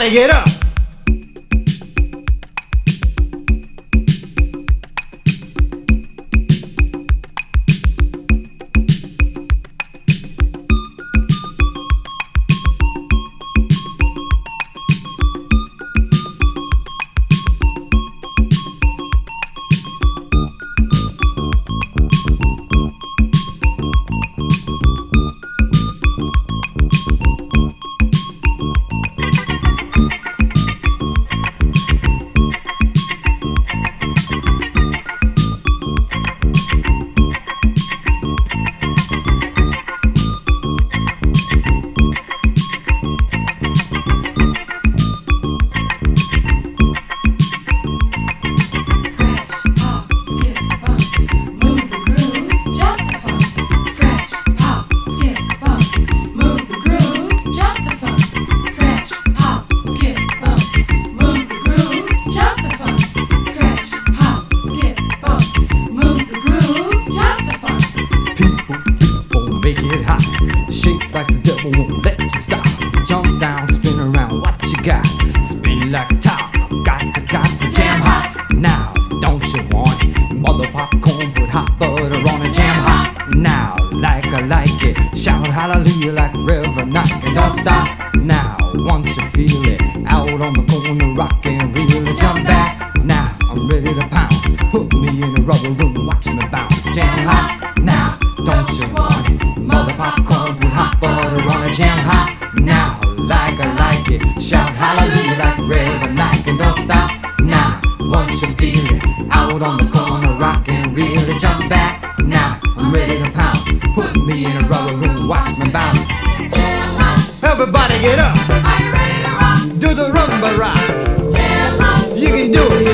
gotta get up.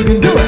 can do it.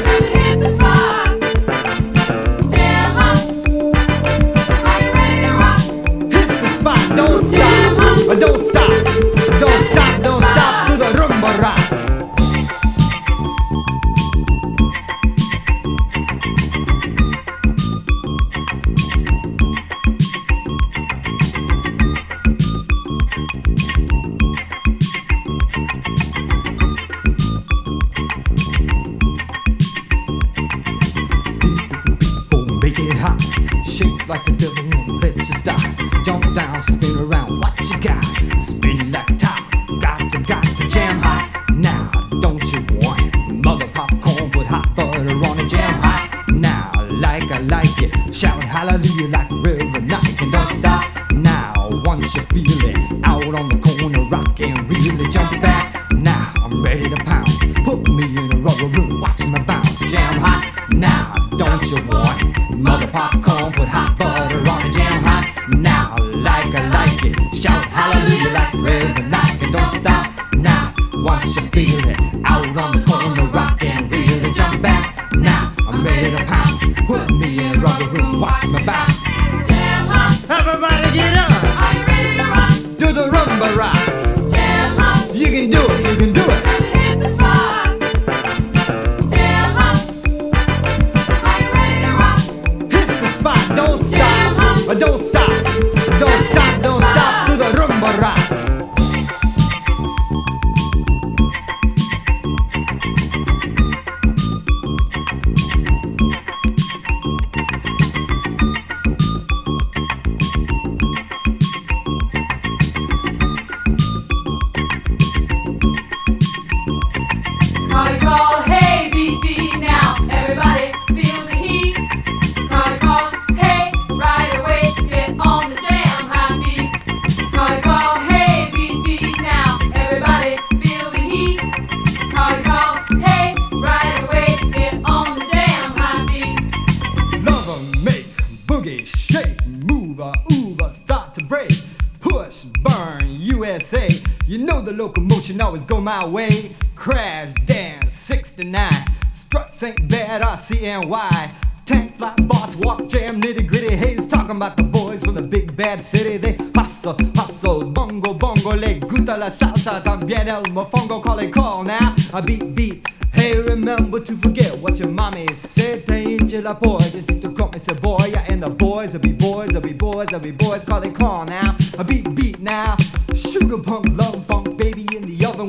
always go my way. Crash dance 69. Struts ain't bad, RCNY. Tank fly boss, walk jam, nitty gritty haze. Talking about the boys from the big bad city. They hustle, hustle, bongo, bongo. Le gusta la salsa, también el mofongo. Call it call now. A beat, beat. Hey, remember to forget what your mommy said. They ain't your boy. Just used to call me, say boy. Yeah, and the boys will be boys, will be boys, will be boys. Call it call now. A beat, beat now. Sugar pump love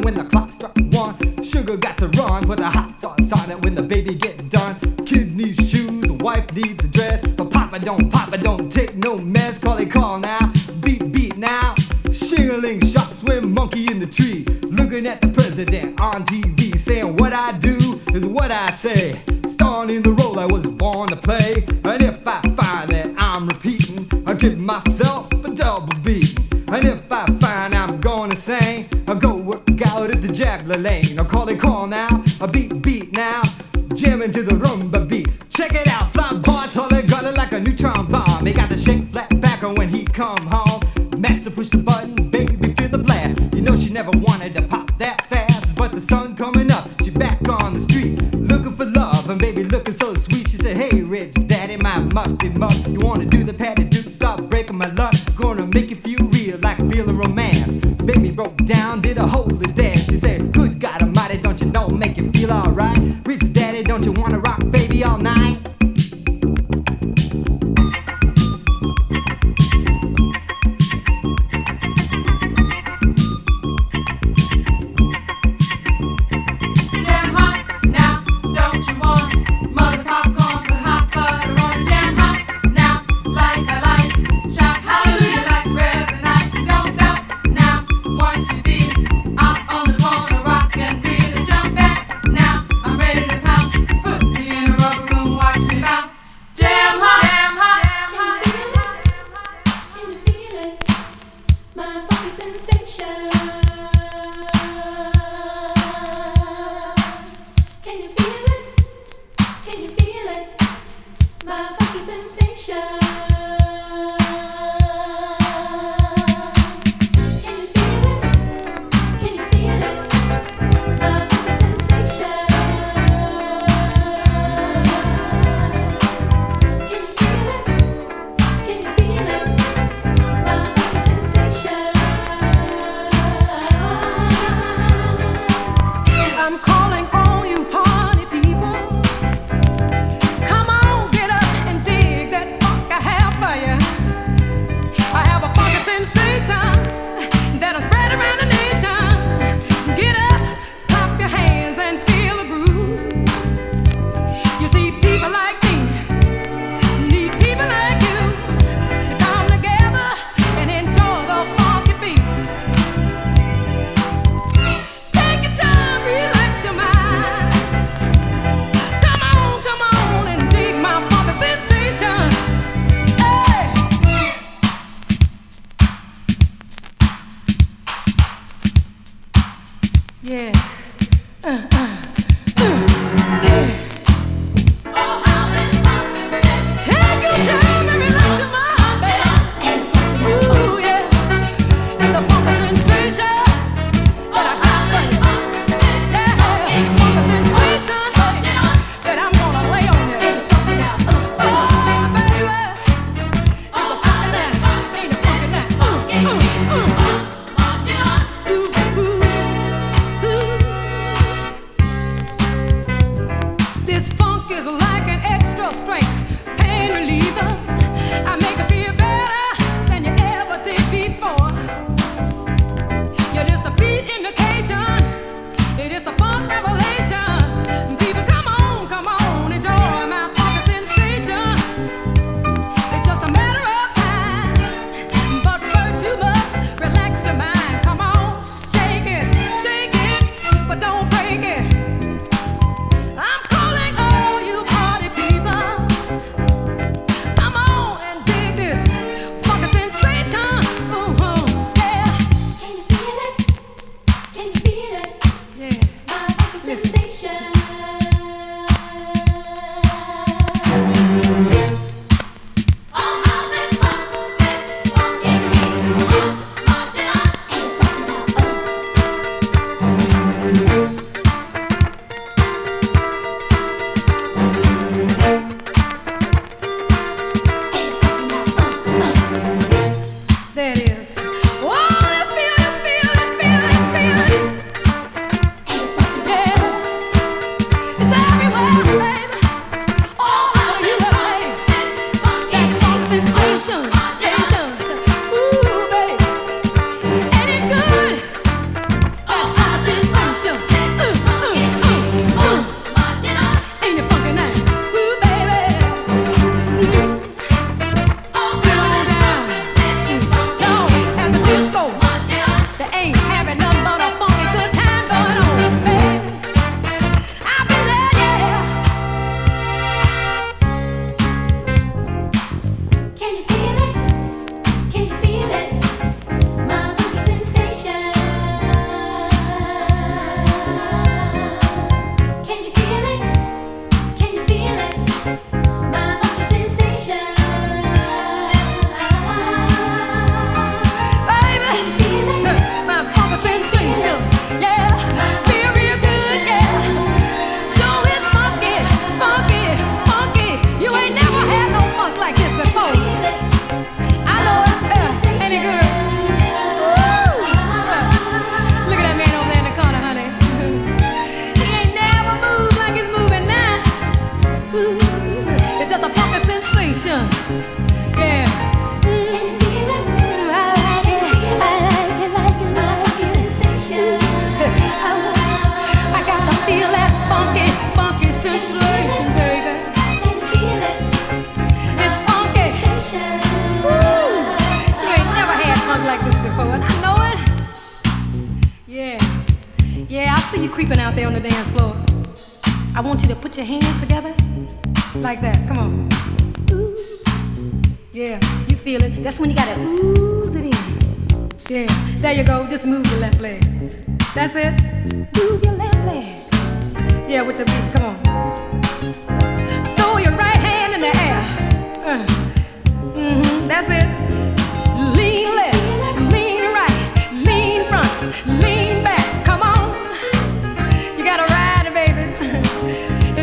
when the clock struck one. Sugar got to run, put the hot sauce on it when the baby get done. Kid needs shoes, wife needs a dress, but Papa don't, Papa don't take no mess. Call it call now, beat beat now. Shingling shot, swim monkey in the tree. Looking at the president on TV, saying what I do is what I say. Starring in the role I was born to play, and if I find that I'm repeating, I give myself. The Lane. I call it call now, a beat beat now, jamming to the rumba beat. Check it out, fly bar, taller, got it like a neutron bomb. He got the shake flat back on when he come home.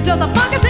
Just a funky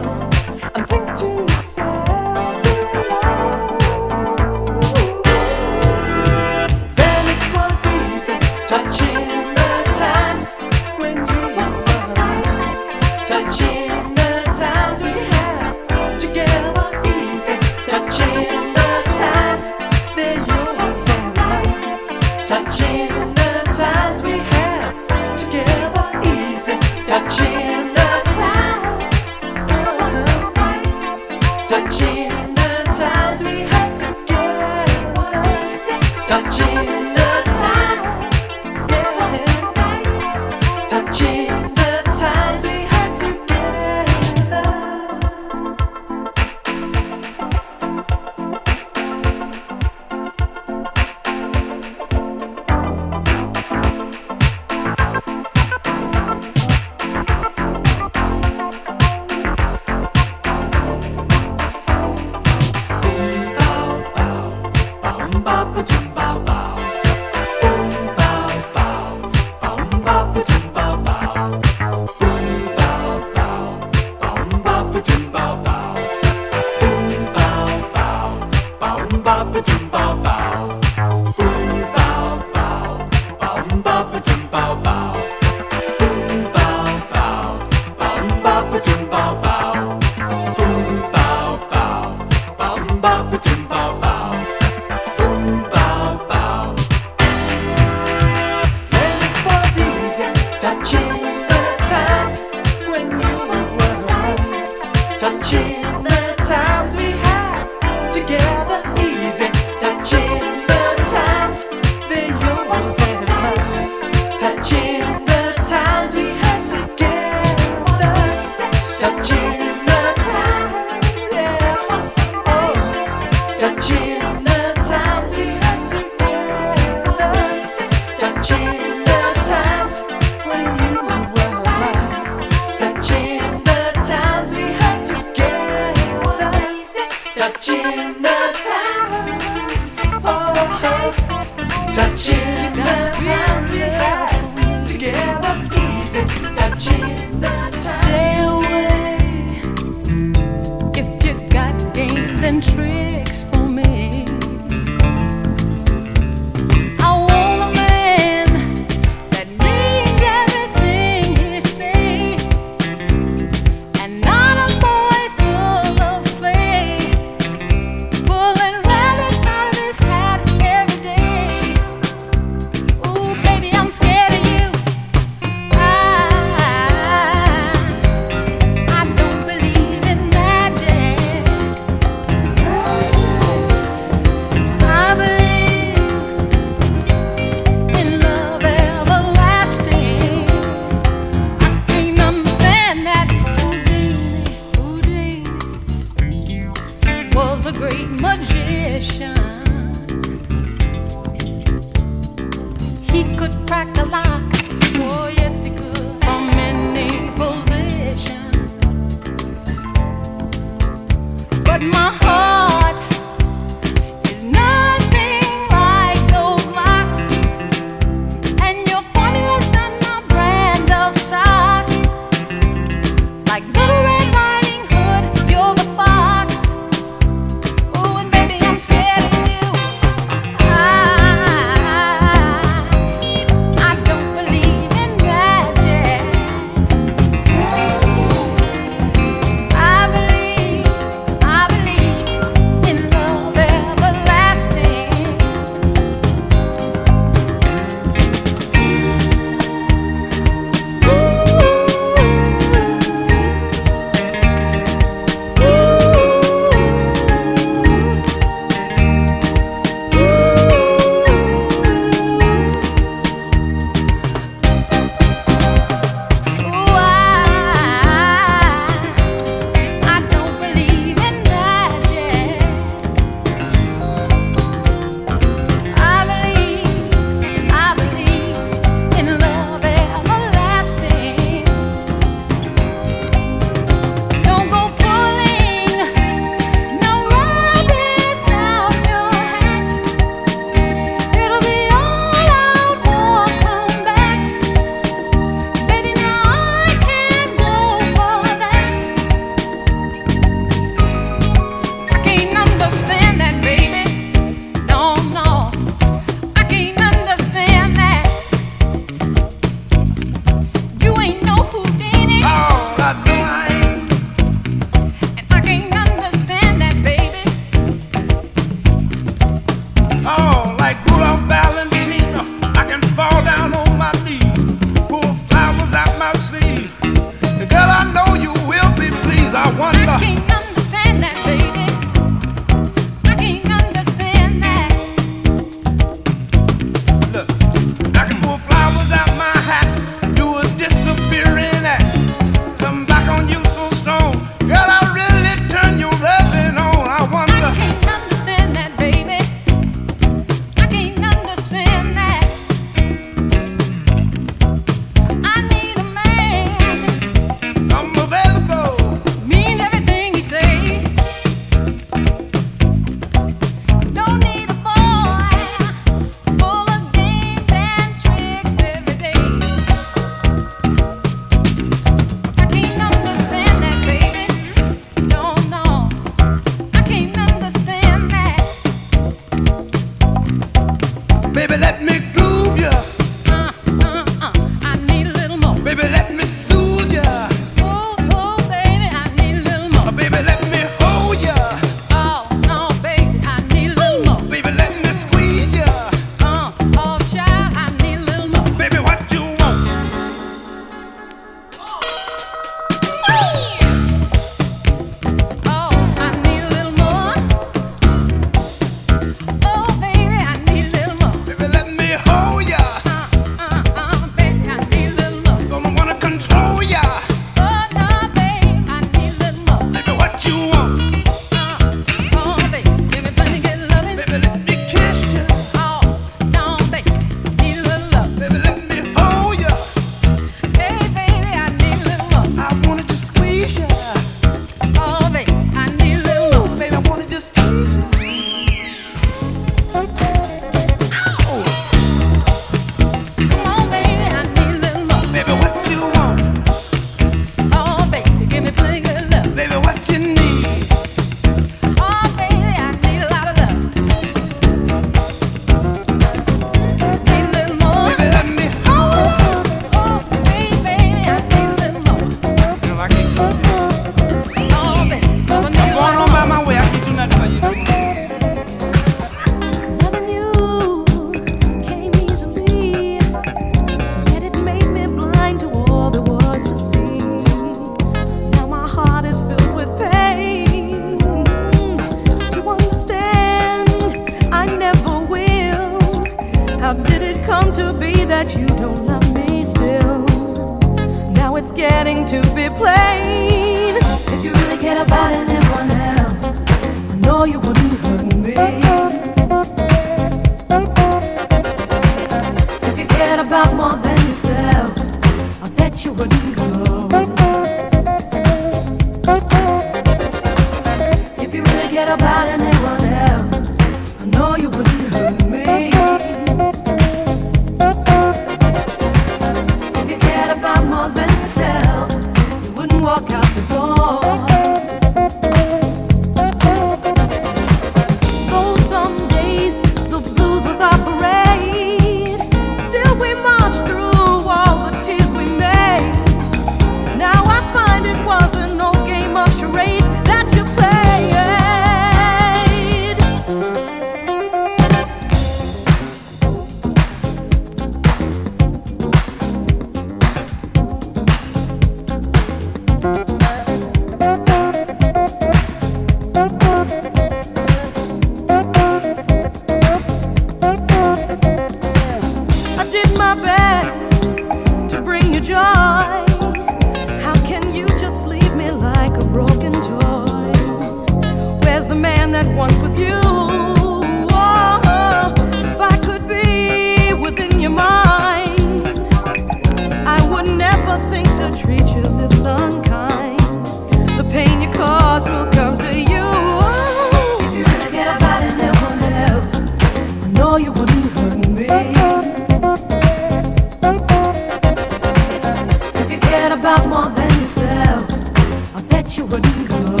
If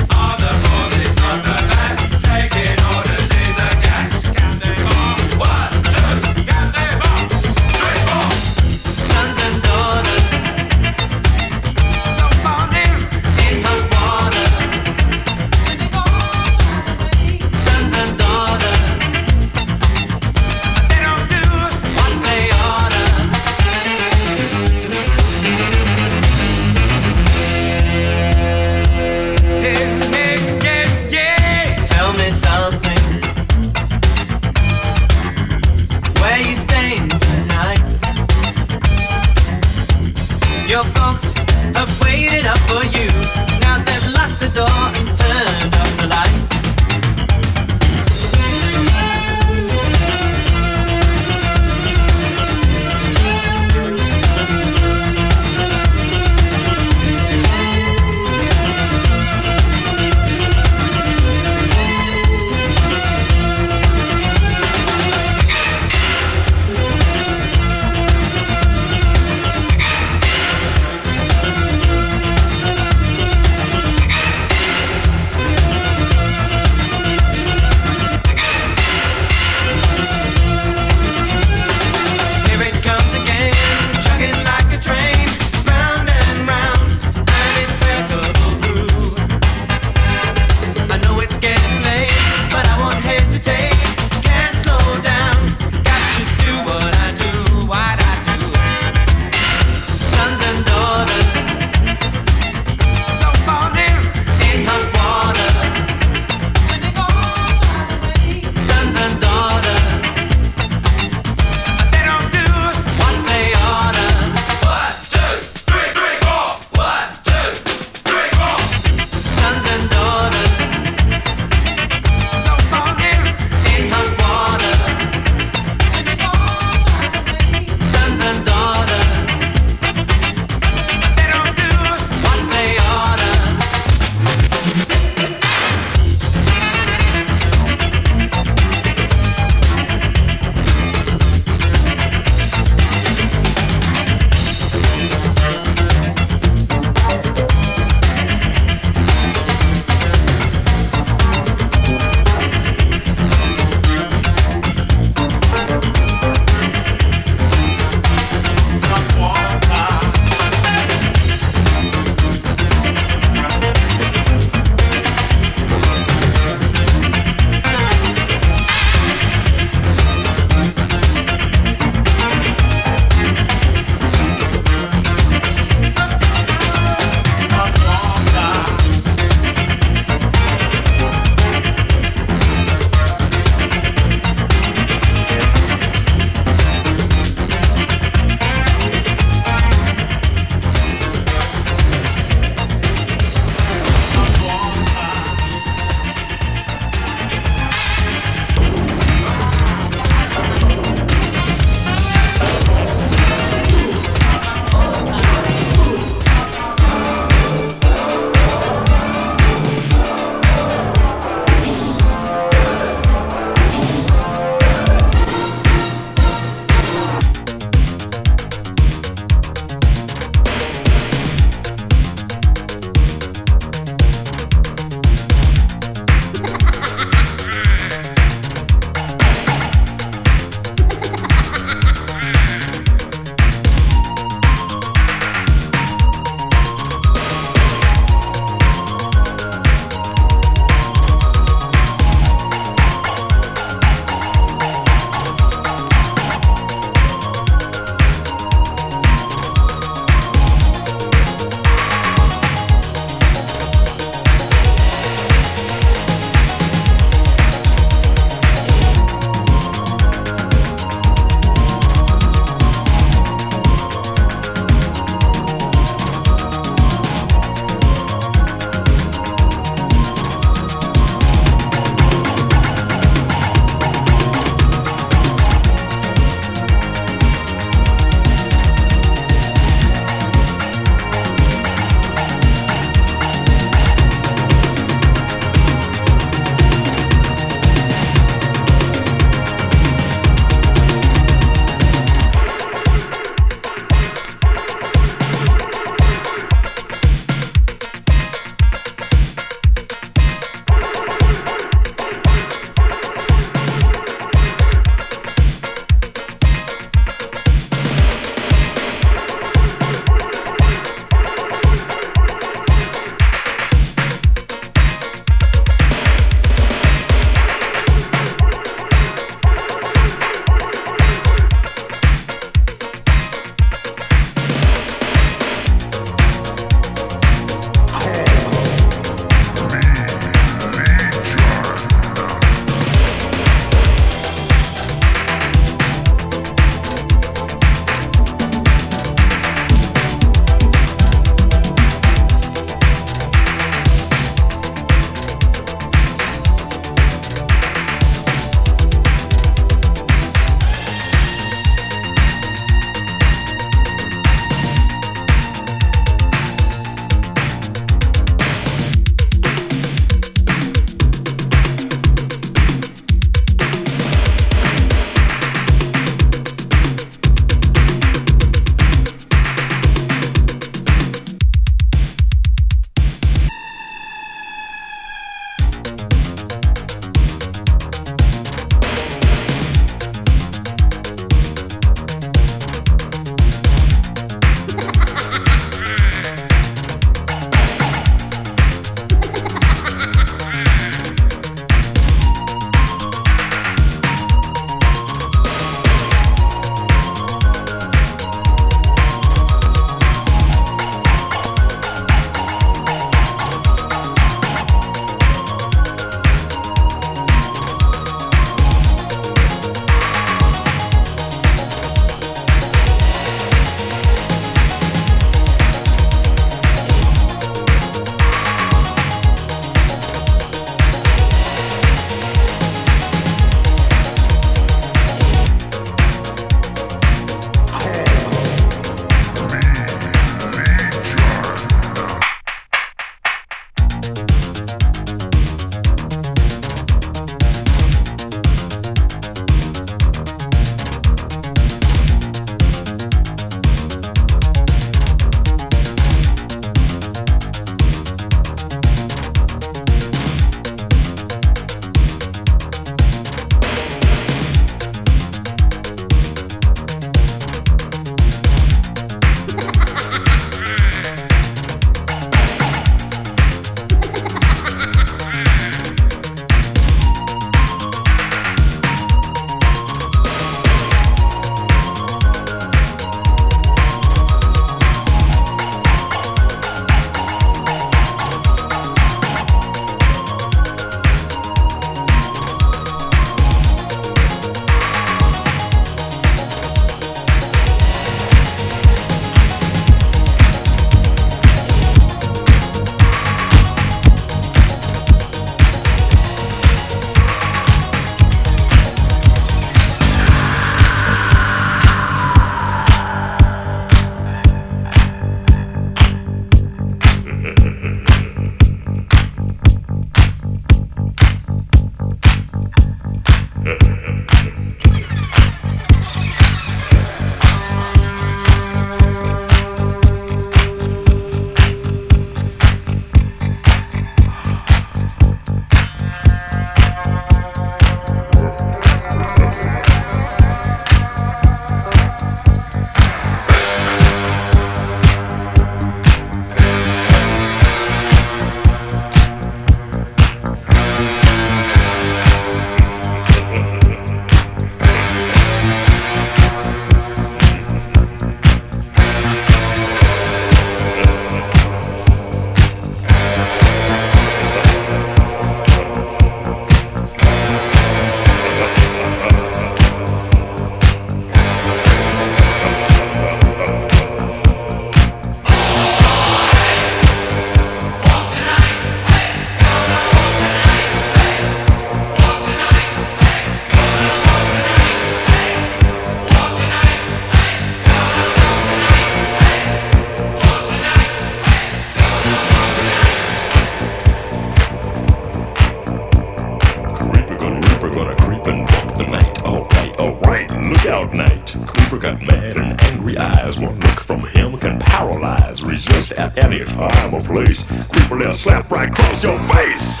place. Creeper there, slap right across your face.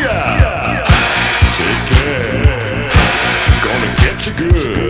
Yeah. yeah. Take care. Gonna get you good.